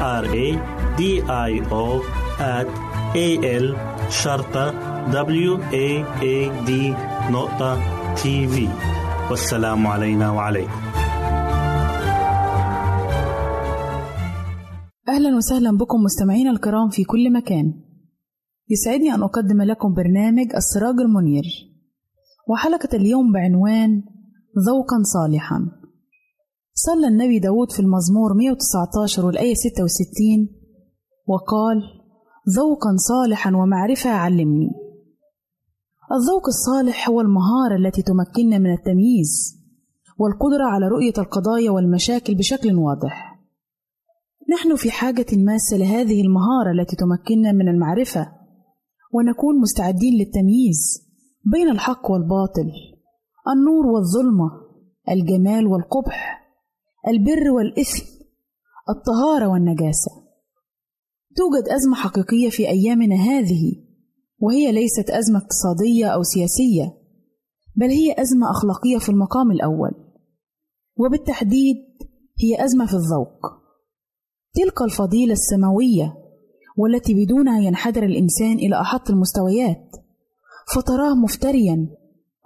R A D I O at A L شرطة W A A D نقطة تي في والسلام علينا وعليكم. أهلا وسهلا بكم مستمعينا الكرام في كل مكان. يسعدني أن أقدم لكم برنامج السراج المنير. وحلقة اليوم بعنوان ذوقا صالحا. صلى النبي داود في المزمور 119 والآية 66 وقال ذوقا صالحا ومعرفة علمني. الذوق الصالح هو المهارة التي تمكننا من التمييز والقدرة على رؤية القضايا والمشاكل بشكل واضح. نحن في حاجة ماسة لهذه المهارة التي تمكننا من المعرفة ونكون مستعدين للتمييز بين الحق والباطل النور والظلمة الجمال والقبح البر والإثم الطهارة والنجاسة. توجد أزمة حقيقية في أيامنا هذه وهي ليست أزمة اقتصادية أو سياسية بل هي أزمة أخلاقية في المقام الأول. وبالتحديد هي أزمة في الذوق. تلك الفضيلة السماوية والتي بدونها ينحدر الإنسان إلى أحط المستويات فتراه مفتريا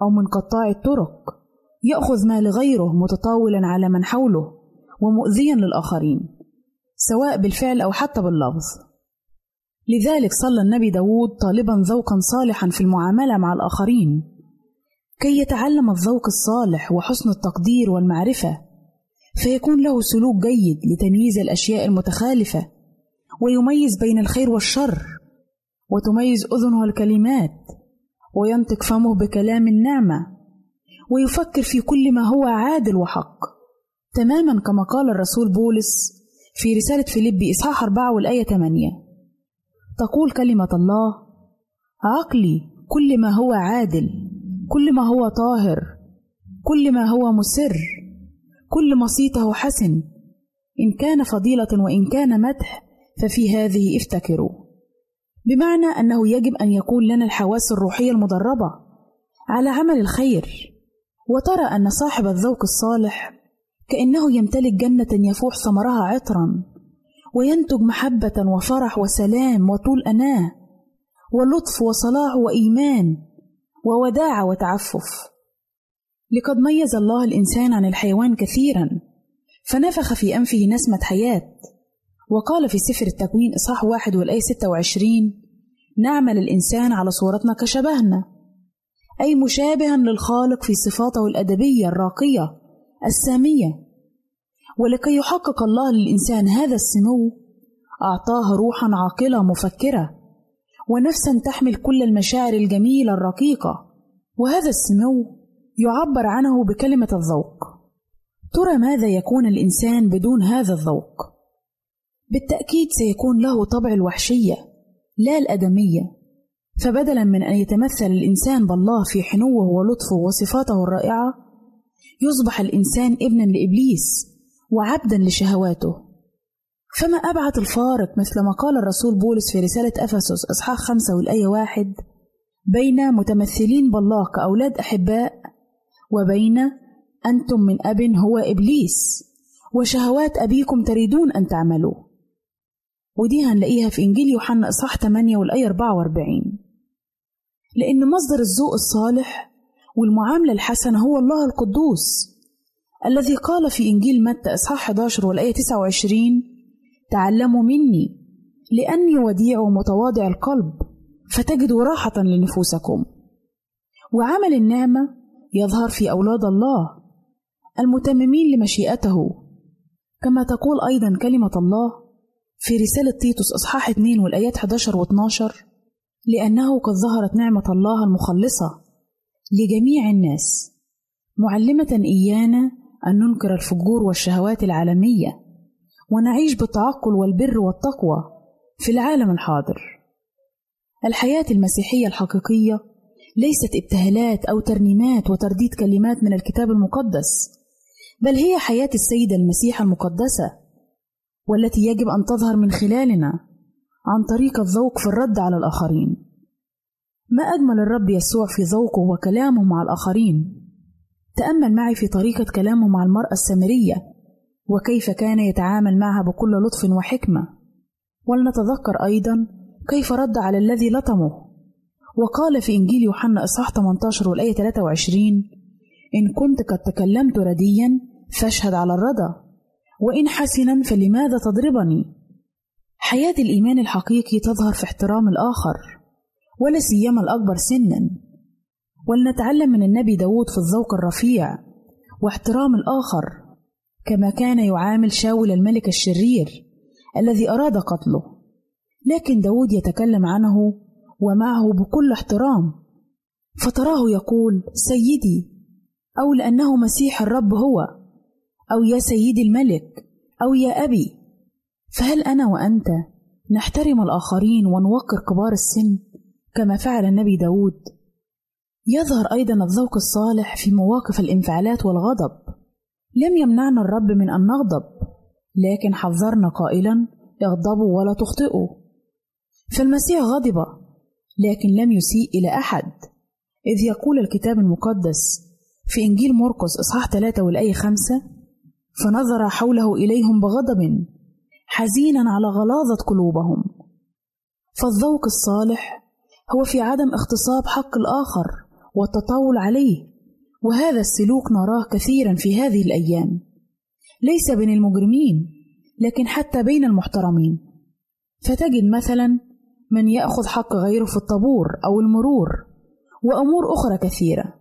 أو من قطاع الطرق. يأخذ ما لغيره متطاولا على من حوله ومؤذيا للآخرين سواء بالفعل أو حتى باللفظ. لذلك صلى النبي داود طالبا ذوقا صالحا في المعاملة مع الآخرين. كي يتعلم الذوق الصالح وحسن التقدير والمعرفة فيكون له سلوك جيد لتمييز الأشياء المتخالفة ويميز بين الخير والشر وتميز أذنه الكلمات وينطق فمه بكلام النعمة. ويفكر في كل ما هو عادل وحق. تماما كما قال الرسول بولس في رسالة فيليبي إصحاح أربعة والآية 8 تقول كلمة الله عقلي كل ما هو عادل كل ما هو طاهر كل ما هو مسر كل مصيته حسن إن كان فضيلة وإن كان مدح ففي هذه افتكروا. بمعنى أنه يجب أن يكون لنا الحواس الروحية المدربة على عمل الخير. وترى أن صاحب الذوق الصالح كأنه يمتلك جنة يفوح ثمرها عطرا وينتج محبة وفرح وسلام وطول أناة ولطف وصلاح وإيمان ووداعة وتعفف. لقد ميز الله الإنسان عن الحيوان كثيرا فنفخ في أنفه نسمة حياة. وقال في سفر التكوين إصحاح واحد والآية ستة وعشرين نعمل الإنسان على صورتنا كشبهنا. أي مشابها للخالق في صفاته الأدبية الراقية السامية. ولكي يحقق الله للإنسان هذا السمو أعطاه روحا عاقلة مفكرة ونفسا تحمل كل المشاعر الجميلة الرقيقة. وهذا السمو يعبر عنه بكلمة الذوق. ترى ماذا يكون الإنسان بدون هذا الذوق؟ بالتأكيد سيكون له طبع الوحشية لا الأدمية. فبدلا من أن يتمثل الإنسان بالله في حنوه ولطفه وصفاته الرائعة يصبح الإنسان ابنا لإبليس وعبدا لشهواته. فما أبعد الفارق مثل ما قال الرسول بولس في رسالة أفسس إصحاح خمسة والآية واحد بين متمثلين بالله كأولاد أحباء وبين أنتم من أب هو إبليس وشهوات أبيكم تريدون أن تعملوا. ودي هنلاقيها في إنجيل يوحنا إصحاح 8 والآية 44 لأن مصدر الذوق الصالح والمعاملة الحسنة هو الله القدوس الذي قال في إنجيل متى إصحاح 11 والآية 29 تعلموا مني لأني وديع ومتواضع القلب فتجدوا راحة لنفوسكم. وعمل النعمة يظهر في أولاد الله المتممين لمشيئته كما تقول أيضا كلمة الله في رسالة تيتوس إصحاح 2 والآيات 11 و 12 لأنه قد ظهرت نعمة الله المخلصة لجميع الناس. معلمة إيانا أن ننكر الفجور والشهوات العالمية ونعيش بالتعقل والبر والتقوى في العالم الحاضر. الحياة المسيحية الحقيقية ليست ابتهالات أو ترنيمات وترديد كلمات من الكتاب المقدس بل هي حياة السيدة المسيحة المقدسة والتي يجب أن تظهر من خلالنا. عن طريق الذوق في الرد على الآخرين. ما أجمل الرب يسوع في ذوقه وكلامه مع الآخرين؟ تأمل معي في طريقة كلامه مع المرأة السامرية؟ وكيف كان يتعامل معها بكل لطف وحكمة؟ ولنتذكر أيضا كيف رد على الذي لطمه. وقال في إنجيل يوحنا إصحاح 18 والآية 23 إن كنت قد تكلمت رديا فاشهد على الردى وإن حسنا فلماذا تضربني؟ حياة الإيمان الحقيقي تظهر في احترام الآخر ولا سيما الأكبر سنا. ولنتعلم من النبي داود في الذوق الرفيع واحترام الآخر كما كان يعامل شاول الملك الشرير الذي أراد قتله. لكن داود يتكلم عنه ومعه بكل احترام فتراه يقول سيدي أو لأنه مسيح الرب هو أو يا سيدي الملك أو يا أبي. فهل أنا وأنت نحترم الآخرين ونوقر كبار السن كما فعل النبي داود؟ يظهر أيضا الذوق الصالح في مواقف الانفعالات والغضب. لم يمنعنا الرب من أن نغضب لكن حذرنا قائلا اغضبوا ولا تخطئوا. فالمسيح غضب لكن لم يسيء إلى أحد. إذ يقول الكتاب المقدس في إنجيل مرقس إصحاح 3 والآية 5 فنظر حوله إليهم بغضب. حزينا على غلاظة قلوبهم. فالذوق الصالح هو في عدم اغتصاب حق الآخر والتطاول عليه وهذا السلوك نراه كثيرا في هذه الأيام. ليس بين المجرمين لكن حتى بين المحترمين. فتجد مثلا من يأخذ حق غيره في الطابور أو المرور وأمور أخرى كثيرة.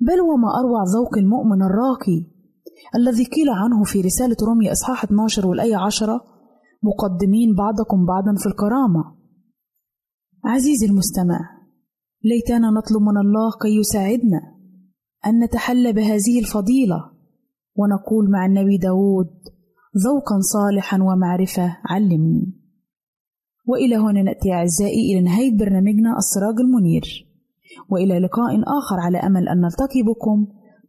بل وما أروع ذوق المؤمن الراقي الذي قيل عنه في رسالة رومية إصحاح 12 والآية 10 مقدمين بعضكم بعضا في الكرامة. عزيزي المستمع ليتنا نطلب من الله كي يساعدنا أن نتحلى بهذه الفضيلة ونقول مع النبي داود ذوقا صالحا ومعرفة علمني. وإلى هنا نأتي أعزائي إلى نهاية برنامجنا السراج المنير وإلى لقاء آخر على أمل أن نلتقي بكم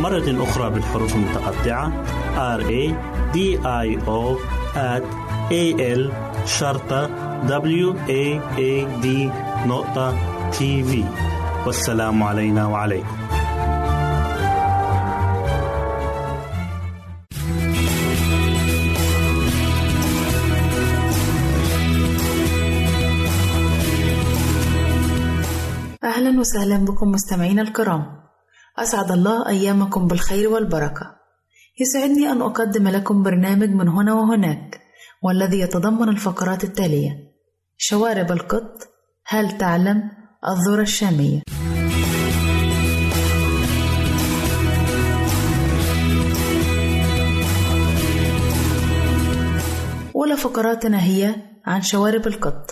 مرة أخرى بالحروف المتقطعة. R A D I O at A L شرطة W A A D نقطة تي في والسلام علينا وعليكم. أهلا وسهلا بكم مستمعينا الكرام. أسعد الله أيامكم بالخير والبركة. يسعدني أن أقدم لكم برنامج من هنا وهناك والذي يتضمن الفقرات التالية شوارب القط هل تعلم؟ الذرة الشامية. أولى فقراتنا هي عن شوارب القط.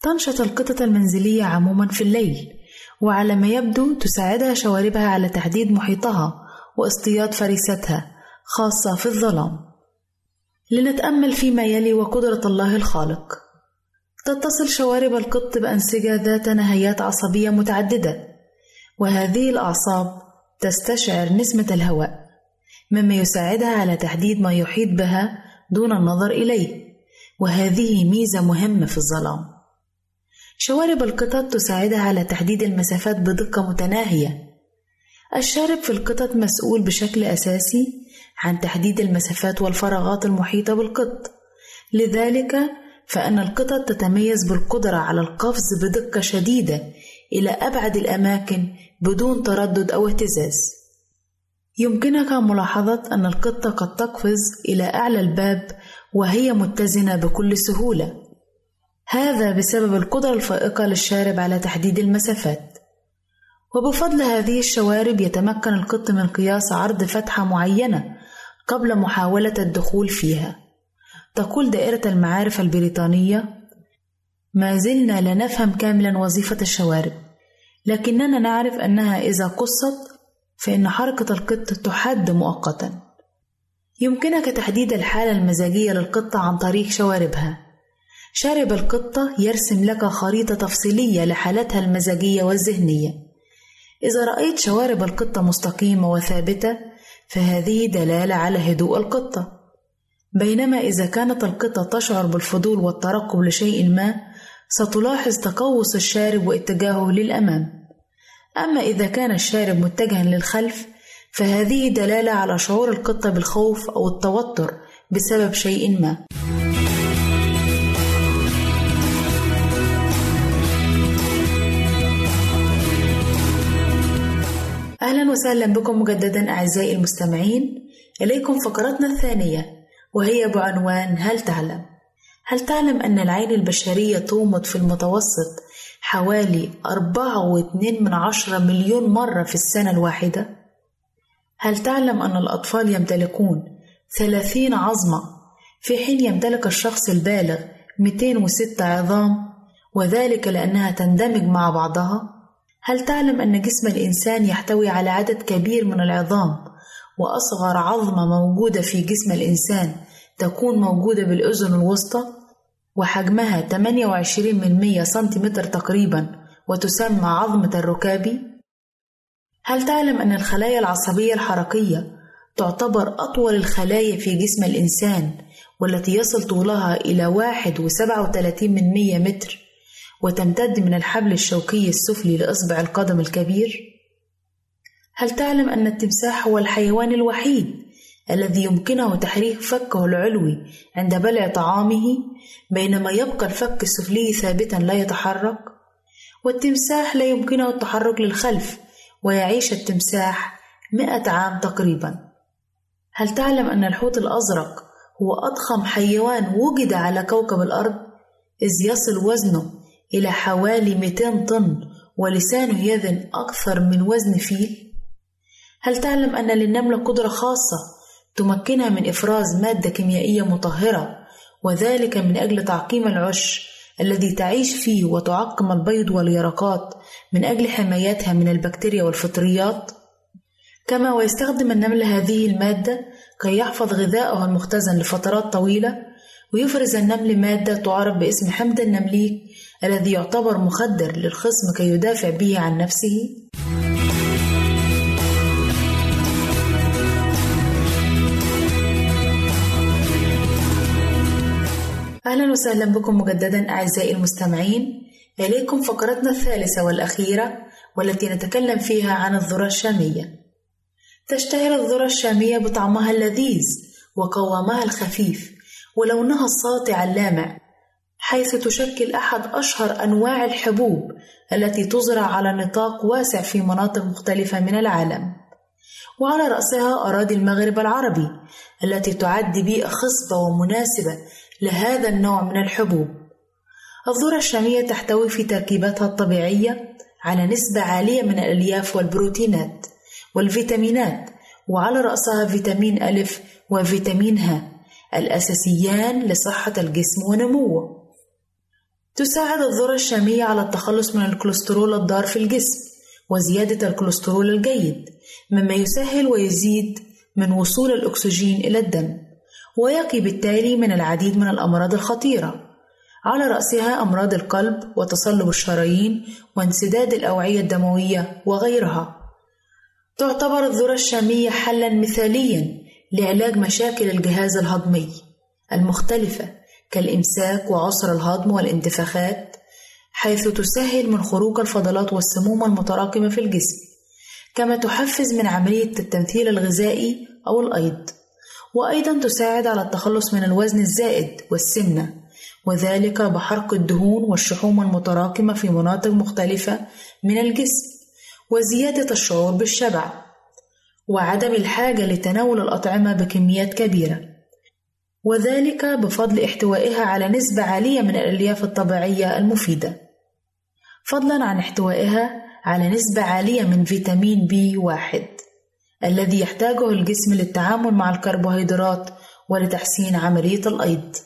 تنشط القطط المنزلية عموما في الليل وعلى ما يبدو تساعدها شواربها على تحديد محيطها واصطياد فريستها خاصة في الظلام. لنتأمل فيما يلي وقدرة الله الخالق. تتصل شوارب القط بأنسجة ذات نهايات عصبية متعددة وهذه الأعصاب تستشعر نسمة الهواء مما يساعدها على تحديد ما يحيط بها دون النظر إليه وهذه ميزة مهمة في الظلام. شوارب القطط تساعدها على تحديد المسافات بدقة متناهية. الشارب في القطط مسؤول بشكل أساسي عن تحديد المسافات والفراغات المحيطة بالقط. لذلك فإن القطط تتميز بالقدرة على القفز بدقة شديدة إلى أبعد الأماكن بدون تردد أو اهتزاز. يمكنك ملاحظة أن القطة قد تقفز إلى أعلى الباب وهي متزنة بكل سهولة. هذا بسبب القدرة الفائقة للشارب على تحديد المسافات. وبفضل هذه الشوارب يتمكن القط من قياس عرض فتحة معينة قبل محاولة الدخول فيها. تقول دائرة المعارف البريطانية ما زلنا لا نفهم كاملا وظيفة الشوارب لكننا نعرف أنها إذا قصت فإن حركة القط تحد مؤقتا. يمكنك تحديد الحالة المزاجية للقطة عن طريق شواربها. شارب القطة يرسم لك خريطة تفصيلية لحالتها المزاجية والذهنية. إذا رأيت شوارب القطة مستقيمة وثابتة فهذه دلالة على هدوء القطة. بينما إذا كانت القطة تشعر بالفضول والترقب لشيء ما ستلاحظ تقوس الشارب واتجاهه للأمام. أما إذا كان الشارب متجها للخلف فهذه دلالة على شعور القطة بالخوف أو التوتر بسبب شيء ما. أهلا وسهلا بكم مجددا أعزائي المستمعين إليكم فقرتنا الثانية وهي بعنوان هل تعلم؟ هل تعلم أن العين البشرية تومض في المتوسط حوالي أربعة واتنين من عشرة مليون مرة في السنة الواحدة؟ هل تعلم أن الأطفال يمتلكون ثلاثين عظمة في حين يمتلك الشخص البالغ 206 عظام وذلك لأنها تندمج مع بعضها؟ هل تعلم أن جسم الإنسان يحتوي على عدد كبير من العظام وأصغر عظمة موجودة في جسم الإنسان تكون موجودة بالأذن الوسطى وحجمها 28 من 100 سنتيمتر تقريبا وتسمى عظمة الركابي؟ هل تعلم أن الخلايا العصبية الحركية تعتبر أطول الخلايا في جسم الإنسان والتي يصل طولها إلى واحد وسبعة وثلاثين من مية متر وتمتد من الحبل الشوكي السفلي لإصبع القدم الكبير؟ هل تعلم أن التمساح هو الحيوان الوحيد الذي يمكنه تحريك فكه العلوي عند بلع طعامه بينما يبقى الفك السفلي ثابتا لا يتحرك والتمساح لا يمكنه التحرك للخلف ويعيش التمساح مئة عام تقريبا هل تعلم أن الحوت الأزرق هو أضخم حيوان وجد على كوكب الأرض إذ يصل وزنه إلى حوالي 200 طن ولسانه يزن أكثر من وزن فيل؟ هل تعلم أن للنملة قدرة خاصة تمكنها من إفراز مادة كيميائية مطهرة وذلك من أجل تعقيم العش الذي تعيش فيه وتعقم البيض واليرقات من أجل حمايتها من البكتيريا والفطريات؟ كما ويستخدم النمل هذه المادة كي يحفظ غذاءه المختزن لفترات طويلة ويفرز النمل مادة تعرف باسم حمض النمليك الذي يعتبر مخدر للخصم كي يدافع به عن نفسه؟ أهلا وسهلا بكم مجددا أعزائي المستمعين. إليكم فقرتنا الثالثة والأخيرة والتي نتكلم فيها عن الذرة الشامية. تشتهر الذرة الشامية بطعمها اللذيذ وقوامها الخفيف ولونها الساطع اللامع حيث تشكل أحد أشهر أنواع الحبوب التي تزرع على نطاق واسع في مناطق مختلفة من العالم. وعلى رأسها أراضي المغرب العربي التي تعد بيئة خصبة ومناسبة لهذا النوع من الحبوب. الذرة الشامية تحتوي في تركيباتها الطبيعية على نسبة عالية من الألياف والبروتينات والفيتامينات وعلى رأسها فيتامين ألف وفيتامين ه الأساسيان لصحة الجسم ونموه. تساعد الذرة الشامية على التخلص من الكوليسترول الضار في الجسم وزيادة الكوليسترول الجيد مما يسهل ويزيد من وصول الأكسجين إلى الدم ويقي بالتالي من العديد من الأمراض الخطيرة. على رأسها أمراض القلب وتصلب الشرايين وانسداد الأوعية الدموية وغيرها. تعتبر الذرة الشامية حلا مثاليا لعلاج مشاكل الجهاز الهضمي المختلفة. كالإمساك وعسر الهضم والانتفاخات حيث تسهل من خروج الفضلات والسموم المتراكمة في الجسم كما تحفز من عملية التمثيل الغذائي أو الأيض وأيضا تساعد على التخلص من الوزن الزائد والسمنة وذلك بحرق الدهون والشحوم المتراكمة في مناطق مختلفة من الجسم وزيادة الشعور بالشبع وعدم الحاجة لتناول الأطعمة بكميات كبيرة. وذلك بفضل احتوائها على نسبة عالية من الألياف الطبيعية المفيدة. فضلا عن احتوائها على نسبة عالية من فيتامين بي واحد الذي يحتاجه الجسم للتعامل مع الكربوهيدرات ولتحسين عملية الأيض.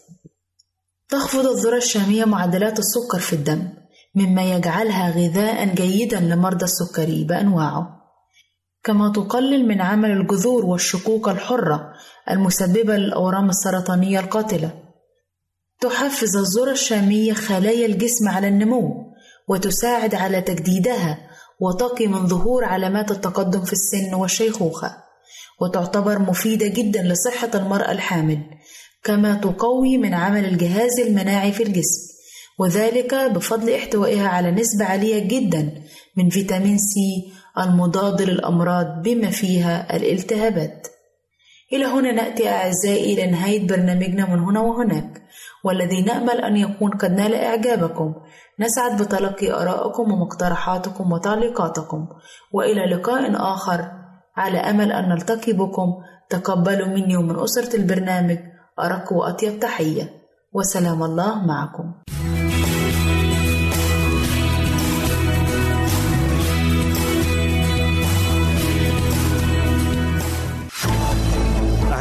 تخفض الذرة الشامية معدلات السكر في الدم مما يجعلها غذاء جيدا لمرضى السكري بأنواعه. كما تقلل من عمل الجذور والشقوق الحرة المسببة للأورام السرطانية القاتلة تحفز الذرة الشامية خلايا الجسم على النمو وتساعد على تجديدها وتقي من ظهور علامات التقدم في السن والشيخوخة وتعتبر مفيدة جدا لصحة المرأة الحامل كما تقوي من عمل الجهاز المناعي في الجسم وذلك بفضل احتوائها على نسبة عالية جدا من فيتامين سي المضاد للأمراض بما فيها الالتهابات. إلى هنا نأتي أعزائي إلى نهاية برنامجنا من هنا وهناك والذي نأمل أن يكون قد نال إعجابكم. نسعد بتلقي آرائكم ومقترحاتكم وتعليقاتكم. وإلى لقاء آخر. على أمل أن نلتقي بكم. تقبلوا مني ومن أسرة البرنامج. أرق وأطيب تحية. وسلام الله معكم.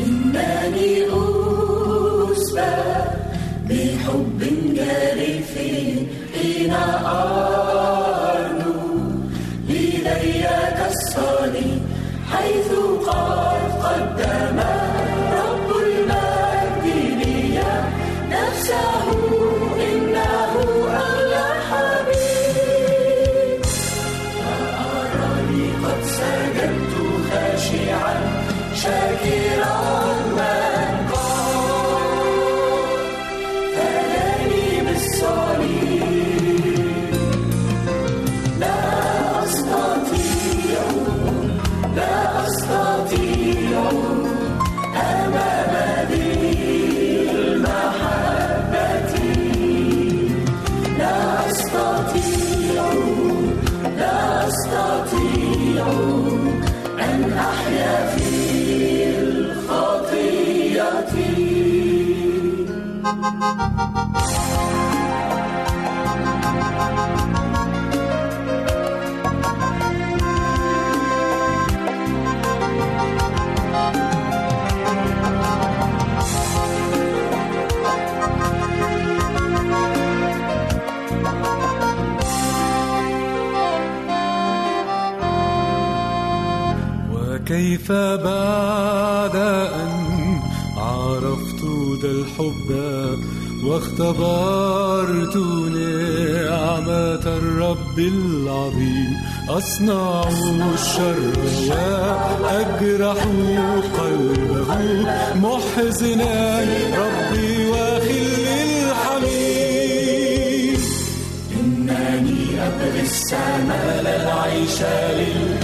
إنني أسبى بحب جارف حين أرى كيف بعد أن عرفت ذا الحب؟ واختبرت نعمة الرب العظيم. أصنع الشر وأجرح قلبه. محزنا ربي وخلي الحميم. إنني أبغي السماء للعيش للعالم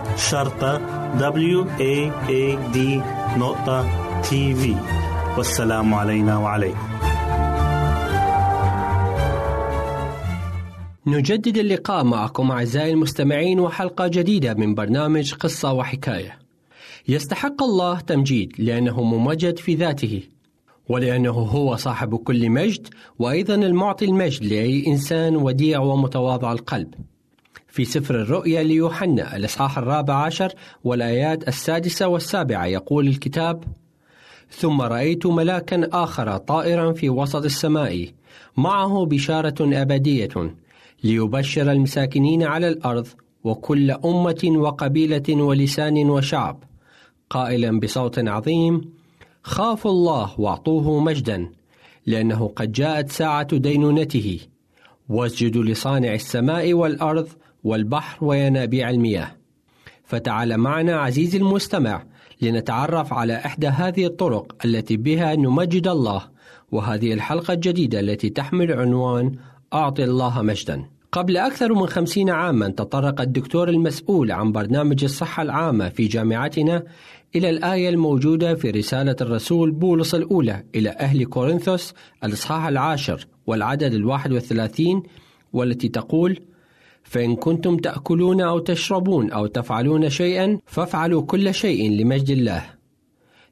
شرطة W A A D نقطة تي في والسلام علينا وعليكم نجدد اللقاء معكم أعزائي المستمعين وحلقة جديدة من برنامج قصة وحكاية. يستحق الله تمجيد لأنه ممجد في ذاته، ولأنه هو صاحب كل مجد وأيضا المعطي المجد لأي إنسان وديع ومتواضع القلب. في سفر الرؤيا ليوحنا الإصحاح الرابع عشر والآيات السادسة والسابعة. يقول الكتاب: ثم رأيت ملاكا آخر طائرا في وسط السماء معه بشارة أبدية ليبشر المساكنين على الأرض وكل أمة وقبيلة ولسان وشعب. قائلا بصوت عظيم خافوا الله واعطوه مجدا لأنه قد جاءت ساعة دينونته واسجدوا لصانع السماء والأرض والبحر وينابيع المياه. فتعال معنا عزيزي المستمع لنتعرف على إحدى هذه الطرق التي بها نمجد الله وهذه الحلقة الجديدة التي تحمل عنوان أعطي الله مجدا. قبل أكثر من خمسين عاما تطرق الدكتور المسؤول عن برنامج الصحة العامة في جامعتنا إلى الآية الموجودة في رسالة الرسول بولس الأولى إلى أهل كورنثوس الإصحاح العاشر والعدد الواحد والثلاثين والتي تقول فإن كنتم تأكلون أو تشربون أو تفعلون شيئا فافعلوا كل شيء لمجد الله.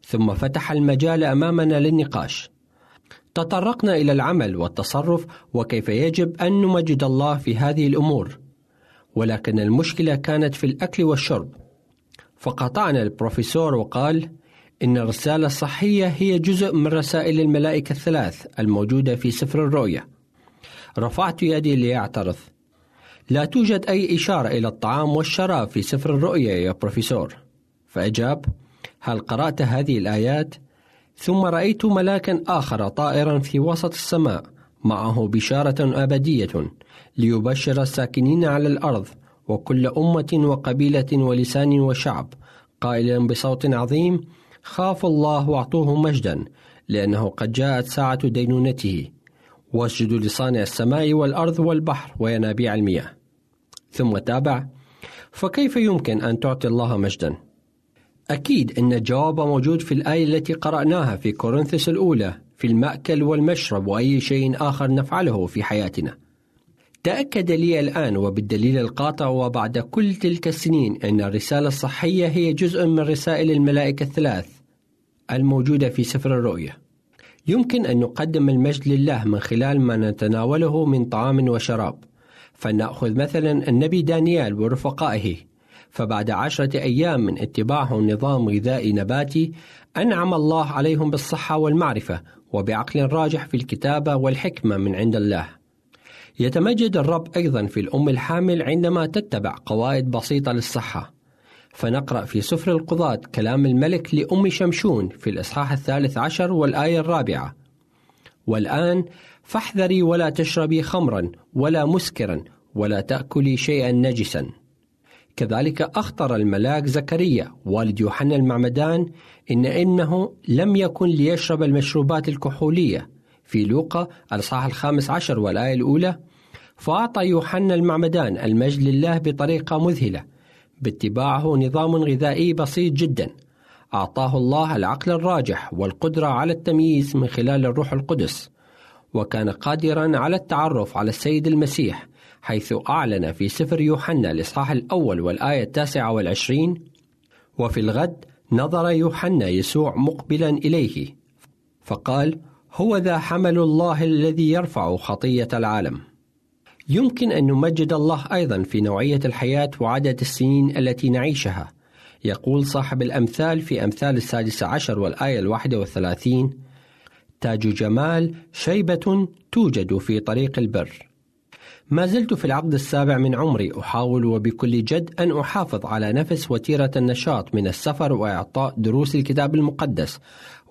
ثم فتح المجال أمامنا للنقاش. تطرقنا إلى العمل والتصرف وكيف يجب أن نمجد الله في هذه الأمور. ولكن المشكلة كانت في الأكل والشرب. فقطعنا البروفيسور وقال إن الرسالة الصحية هي جزء من رسائل الملائكة الثلاث الموجودة في سفر الرؤيا. رفعت يدي ليعترض. لا توجد أي إشارة إلى الطعام والشراب في سفر الرؤيا يا بروفيسور. فأجاب هل قرأت هذه الآيات؟ ثم رأيت ملاكا آخر طائرا في وسط السماء معه بشارة أبدية ليبشر الساكنين على الأرض وكل أمة وقبيلة ولسان وشعب. قائلا بصوت عظيم خافوا الله واعطوه مجدا لأنه قد جاءت ساعة دينونته. واسجدوا لصانع السماء والأرض والبحر وينابيع المياه. ثم تابع فكيف يمكن أن تعطي الله مجدا؟ أكيد أن الجواب موجود في الآية التي قرأناها في كورنثس الأولى في المأكل والمشرب وأي شيء آخر نفعله في حياتنا. تأكد لي الآن وبالدليل القاطع وبعد كل تلك السنين أن الرسالة الصحية هي جزء من رسائل الملائكة الثلاث الموجودة في سفر الرؤيا. يمكن أن نقدم المجد لله من خلال ما نتناوله من طعام وشراب. فلنأخذ مثلا النبي دانيال ورفقائه فبعد عشرة أيام من اتباعهم نظام غذائي نباتي أنعم الله عليهم بالصحة والمعرفة وبعقل راجح في الكتابة والحكمة من عند الله. يتمجد الرب أيضا في الأم الحامل عندما تتبع قواعد بسيطة للصحة. فنقرأ في سفر القضاة كلام الملك لأم شمشون في الإصحاح الثالث عشر والآية الرابعة. والآن فاحذري ولا تشربي خمرا ولا مسكرا ولا تأكلي شيئا نجسا. كذلك أخطر الملاك زكريا والد يوحنا المعمدان إن إنه لم يكن ليشرب المشروبات الكحولية. في لوقا الإصحاح الخامس عشر والآية الأولى فأعطى يوحنا المعمدان المجد لله بطريقة مذهلة باتباعه نظام غذائي بسيط جدا. أعطاه الله العقل الراجح والقدرة على التمييز من خلال الروح القدس. وكان قادرا على التعرف على السيد المسيح حيث أعلن في سفر يوحنا الإصحاح الأول والآية التاسعة والعشرين وفي الغد نظر يوحنا يسوع مقبلا إليه فقال هو ذا حمل الله الذي يرفع خطية العالم. يمكن أن نمجد الله أيضا في نوعية الحياة وعدد السنين التي نعيشها. يقول صاحب الأمثال في أمثال السادسة عشر والآية الواحدة والثلاثين تاج جمال شيبة توجد في طريق البر ما زلت في العقد السابع من عمري أحاول وبكل جد أن أحافظ على نفس وتيرة النشاط من السفر وإعطاء دروس الكتاب المقدس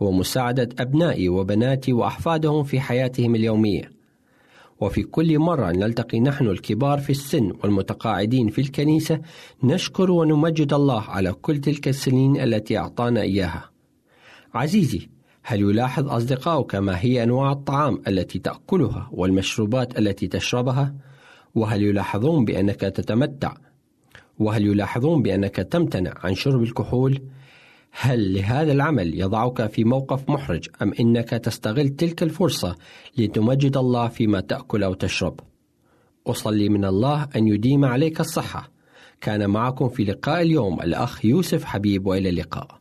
ومساعدة أبنائي وبناتي وأحفادهم في حياتهم اليومية. وفي كل مرة نلتقي نحن الكبار في السن والمتقاعدين في الكنيسة نشكر ونمجد الله على كل تلك السنين التي أعطانا إياها. عزيزي، هل يلاحظ أصدقائك ما هي أنواع الطعام التي تأكلها والمشروبات التي تشربها؟ وهل يلاحظون بأنك تتمتع؟ وهل يلاحظون بأنك تمتنع عن شرب الكحول؟ هل لهذا العمل يضعك في موقف محرج أم إنك تستغل تلك الفرصة لتمجد الله فيما تأكل أو تشرب؟ أصلي من الله أن يديم عليك الصحة. كان معكم في لقاء اليوم الأخ يوسف حبيب وإلى اللقاء.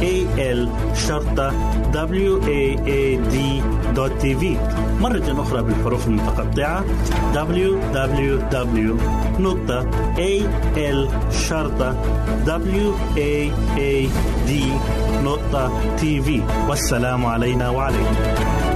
www.al waad.tv مرة أخرى بالحروف المتقطعة. Www.al-waad.tv والسلام علينا وعليكم.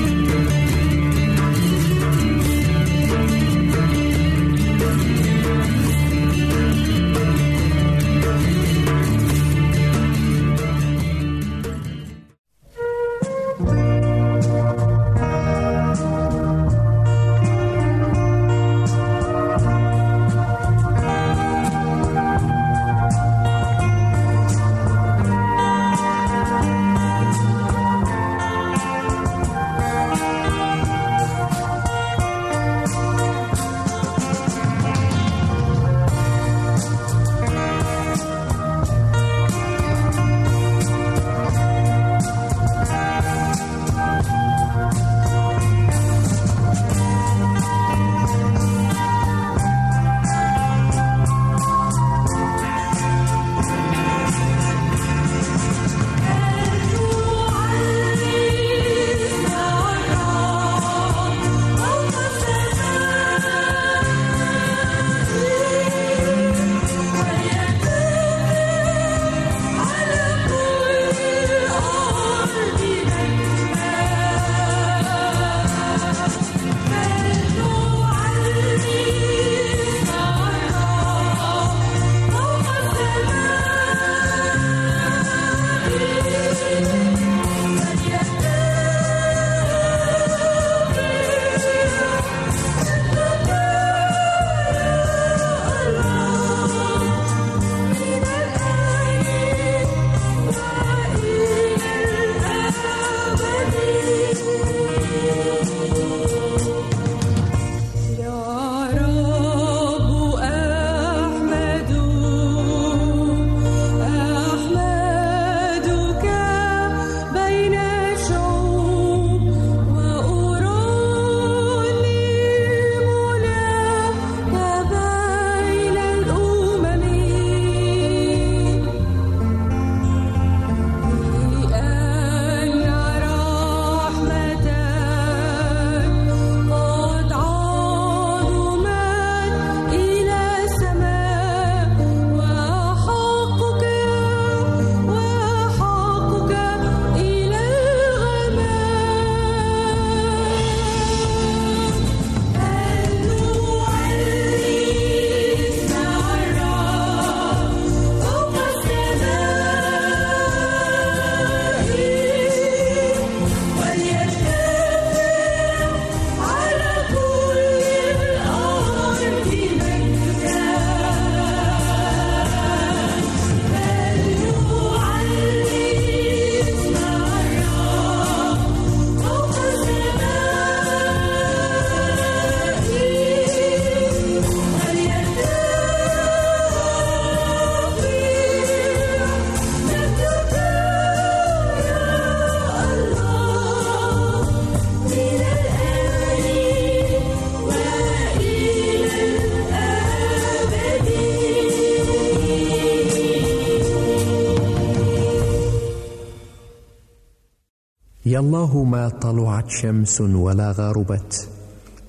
يا الله ما طلعت شمس ولا غربت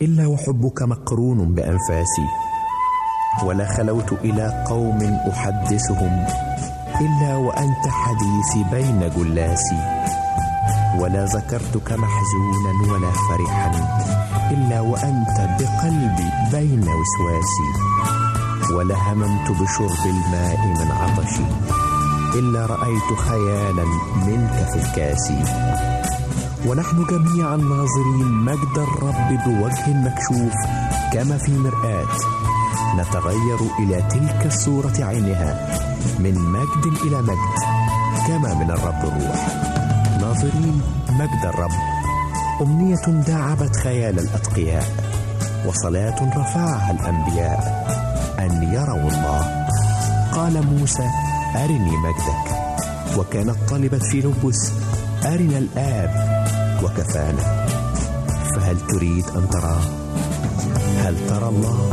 إلا وحبك مقرون بأنفاسي. ولا خلوت إلى قوم أحدثهم إلا وأنت حديثي بين جلاسي. ولا ذكرتك محزونا ولا فرحا إلا وأنت بقلبي بين وسواسي. ولا هممت بشرب الماء من عطشي. إلا رأيت خيالا منك في الكاس. ونحن جميعا ناظرين مجد الرب بوجه مكشوف كما في مرآة نتغير إلى تلك الصورة عينها من مجد إلى مجد كما من الرب الروح ناظرين مجد الرب. أمنية داعبت خيال الأتقياء وصلاة رفعها الأنبياء. أن يروا الله. قال موسى أرني مجدك وكانت طلبت في لبس أرنا الآب وكفانا. فهل تريد أن تراه؟ هل ترى الله؟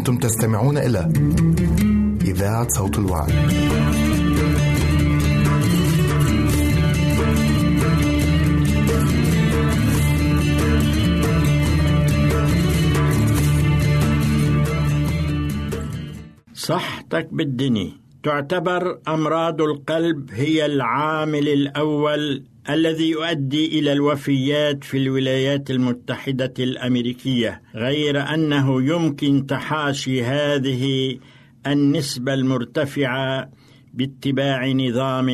أنتم تستمعون إلى إذاعة صوت الوعد. صحتك بالدني تعتبر أمراض القلب هي العامل الأول الذي يؤدي إلى الوفيات في الولايات المتحدة الأمريكية غير أنه يمكن تحاشي هذه النسبة المرتفعة باتباع نظام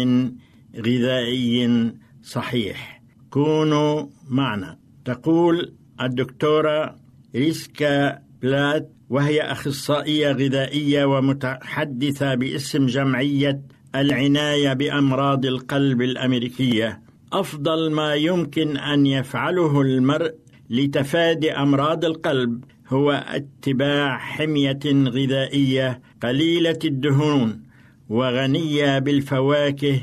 غذائي صحيح. كونوا معنا. تقول الدكتورة ريسكا بلات وهي أخصائية غذائية ومتحدثة باسم جمعية العناية بأمراض القلب الأمريكية. أفضل ما يمكن أن يفعله المرء لتفادي أمراض القلب هو اتباع حمية غذائية قليلة الدهون وغنية بالفواكه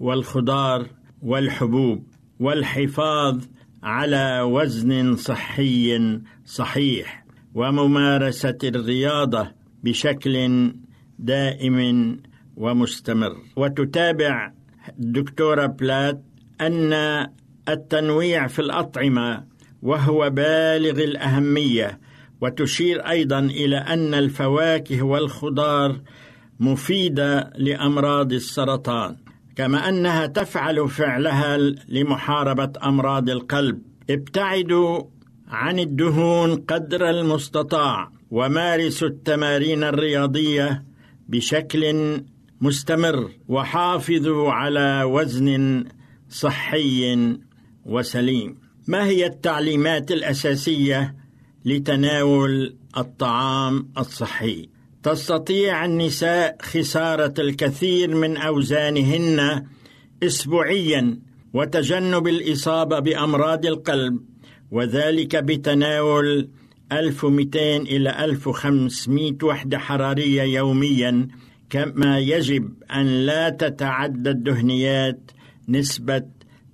والخضار والحبوب والحفاظ على وزن صحي صحيح وممارسة الرياضة بشكل دائم ومستمر. وتتابع الدكتورة بلات أن التنويع في الأطعمة وهو بالغ الأهمية وتشير أيضا إلى أن الفواكه والخضار مفيدة لأمراض السرطان كما أنها تفعل فعلها لمحاربة أمراض القلب. ابتعدوا عن الدهون قدر المستطاع ومارسوا التمارين الرياضية بشكل مستمر وحافظوا على وزن صحي وسليم. ما هي التعليمات الأساسية لتناول الطعام الصحي؟ تستطيع النساء خسارة الكثير من أوزانهن اسبوعيا وتجنب الإصابة بأمراض القلب وذلك بتناول 1200 إلى 1500 وحدة حرارية يوميا كما يجب أن لا تتعدى الدهنيات نسبة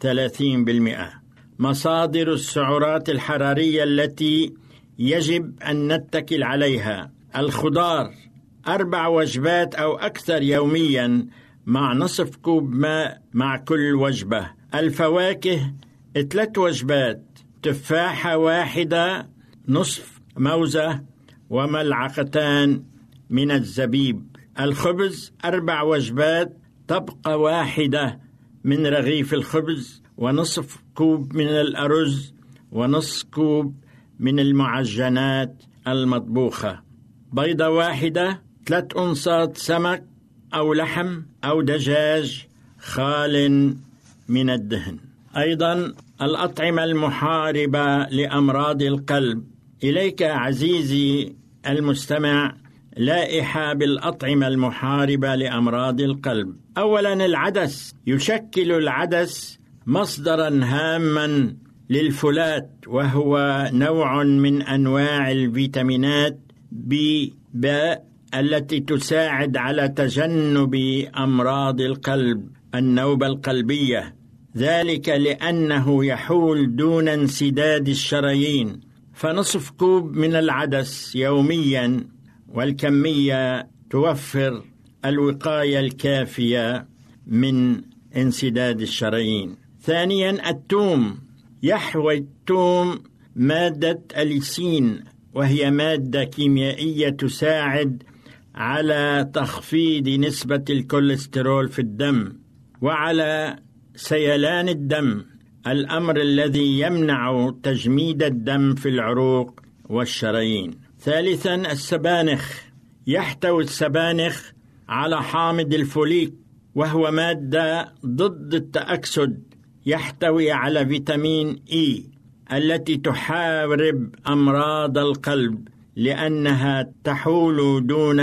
30% مصادر السعرات الحرارية التي يجب أن نتكل عليها. الخضار أربع وجبات أو أكثر يوميا مع نصف كوب ماء مع كل وجبة. الفواكه ثلاث وجبات تفاحة واحدة نصف موزة وملعقتان من الزبيب. الخبز أربع وجبات طبقة واحدة. من رغيف الخبز ونصف كوب من الأرز ونصف كوب من المعجنات المطبوخة. بيضة واحدة ثلاث أنصات سمك أو لحم أو دجاج خال من الدهن. أيضا الأطعمة المحاربة لأمراض القلب. إليك عزيزي المستمع لائحة بالأطعمة المحاربة لأمراض القلب. أولا العدس يشكل العدس مصدرا هاما للفولات وهو نوع من أنواع الفيتامينات بي باء التي تساعد على تجنب أمراض القلب النوبة القلبية. ذلك لأنه يحول دون انسداد الشرايين. فنصف كوب من العدس يوميا والكمية توفر الوقاية الكافية من انسداد الشرايين. ثانيا التوم. يحوي التوم مادة اليسين وهي مادة كيميائية تساعد على تخفيض نسبة الكوليسترول في الدم وعلى سيلان الدم الأمر الذي يمنع تجميد الدم في العروق والشرايين. ثالثا السبانخ. يحتوي السبانخ على حامض الفوليك وهو مادة ضد التأكسد يحتوي على فيتامين إي التي تحارب أمراض القلب لأنها تحول دون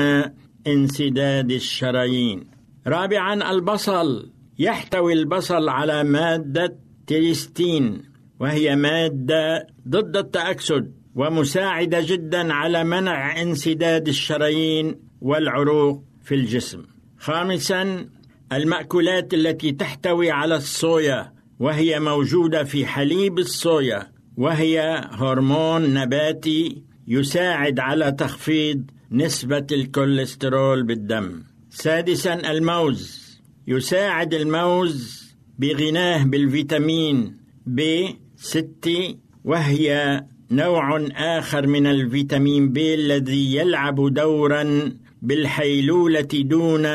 انسداد الشرايين. رابعا البصل يحتوي البصل على مادة تريستين وهي مادة ضد التأكسد ومساعدة جدا على منع انسداد الشرايين والعروق في الجسم. خامسا المأكولات التي تحتوي على الصويا وهي موجودة في حليب الصويا وهي هرمون نباتي يساعد على تخفيض نسبة الكوليسترول بالدم. سادسا الموز يساعد الموز بغناه بالفيتامين ب 6 وهي نوع آخر من الفيتامين ب الذي يلعب دورا بالحيلولة دون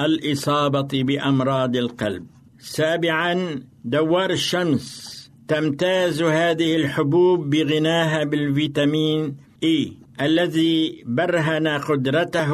الإصابة بأمراض القلب. سابعا دوار الشمس تمتاز هذه الحبوب بغناها بالفيتامين إي الذي برهن قدرته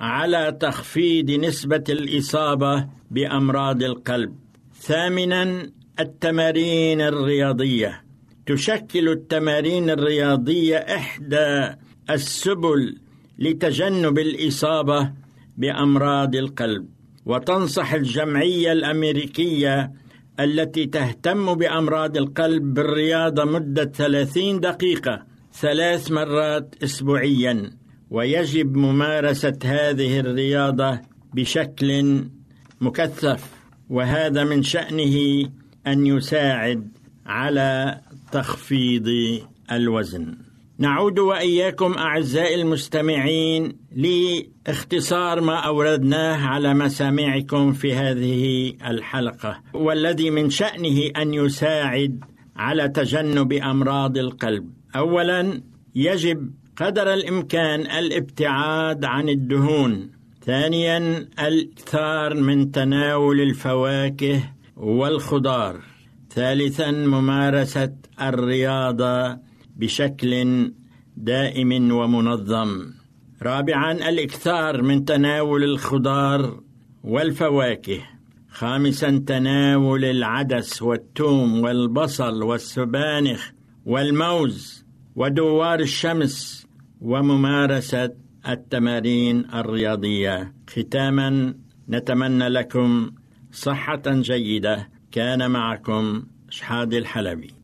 على تخفيض نسبة الإصابة بأمراض القلب. ثامنا التمارين الرياضية تشكل التمارين الرياضية إحدى السبل لتجنب الإصابة بأمراض القلب وتنصح الجمعية الأمريكية التي تهتم بأمراض القلب بالرياضة مدة 30 دقيقة ثلاث مرات أسبوعيا ويجب ممارسة هذه الرياضة بشكل مكثف وهذا من شأنه أن يساعد على تخفيض الوزن. نعود وإياكم أعزائي المستمعين لاختصار ما أوردناه على مسامعكم في هذه الحلقة والذي من شأنه أن يساعد على تجنب أمراض القلب. اولا يجب قدر الإمكان الابتعاد عن الدهون. ثانيا الإكثار من تناول الفواكه والخضار. ثالثا ممارسة الرياضة بشكل دائم ومنظم. رابعا الإكثار من تناول الخضار والفواكه. خامسا تناول العدس والثوم والبصل والسبانخ والموز ودوار الشمس وممارسة التمارين الرياضية. ختاما نتمنى لكم صحة جيدة. كان معكم شحاد الحلبي.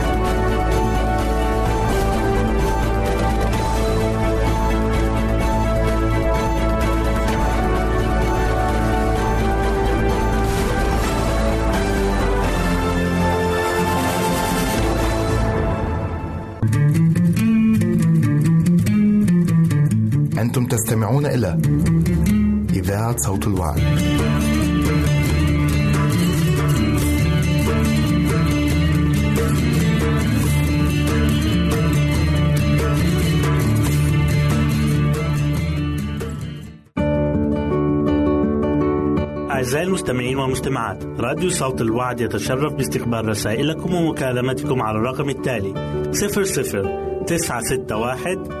تستمعون إلى إذاعة صوت الوعي. أعزائي المستمعين والمستمعات راديو صوت الوعد يتشرف باستقبال رسائلكم ومكالمتكم على الرقم التالي 00 961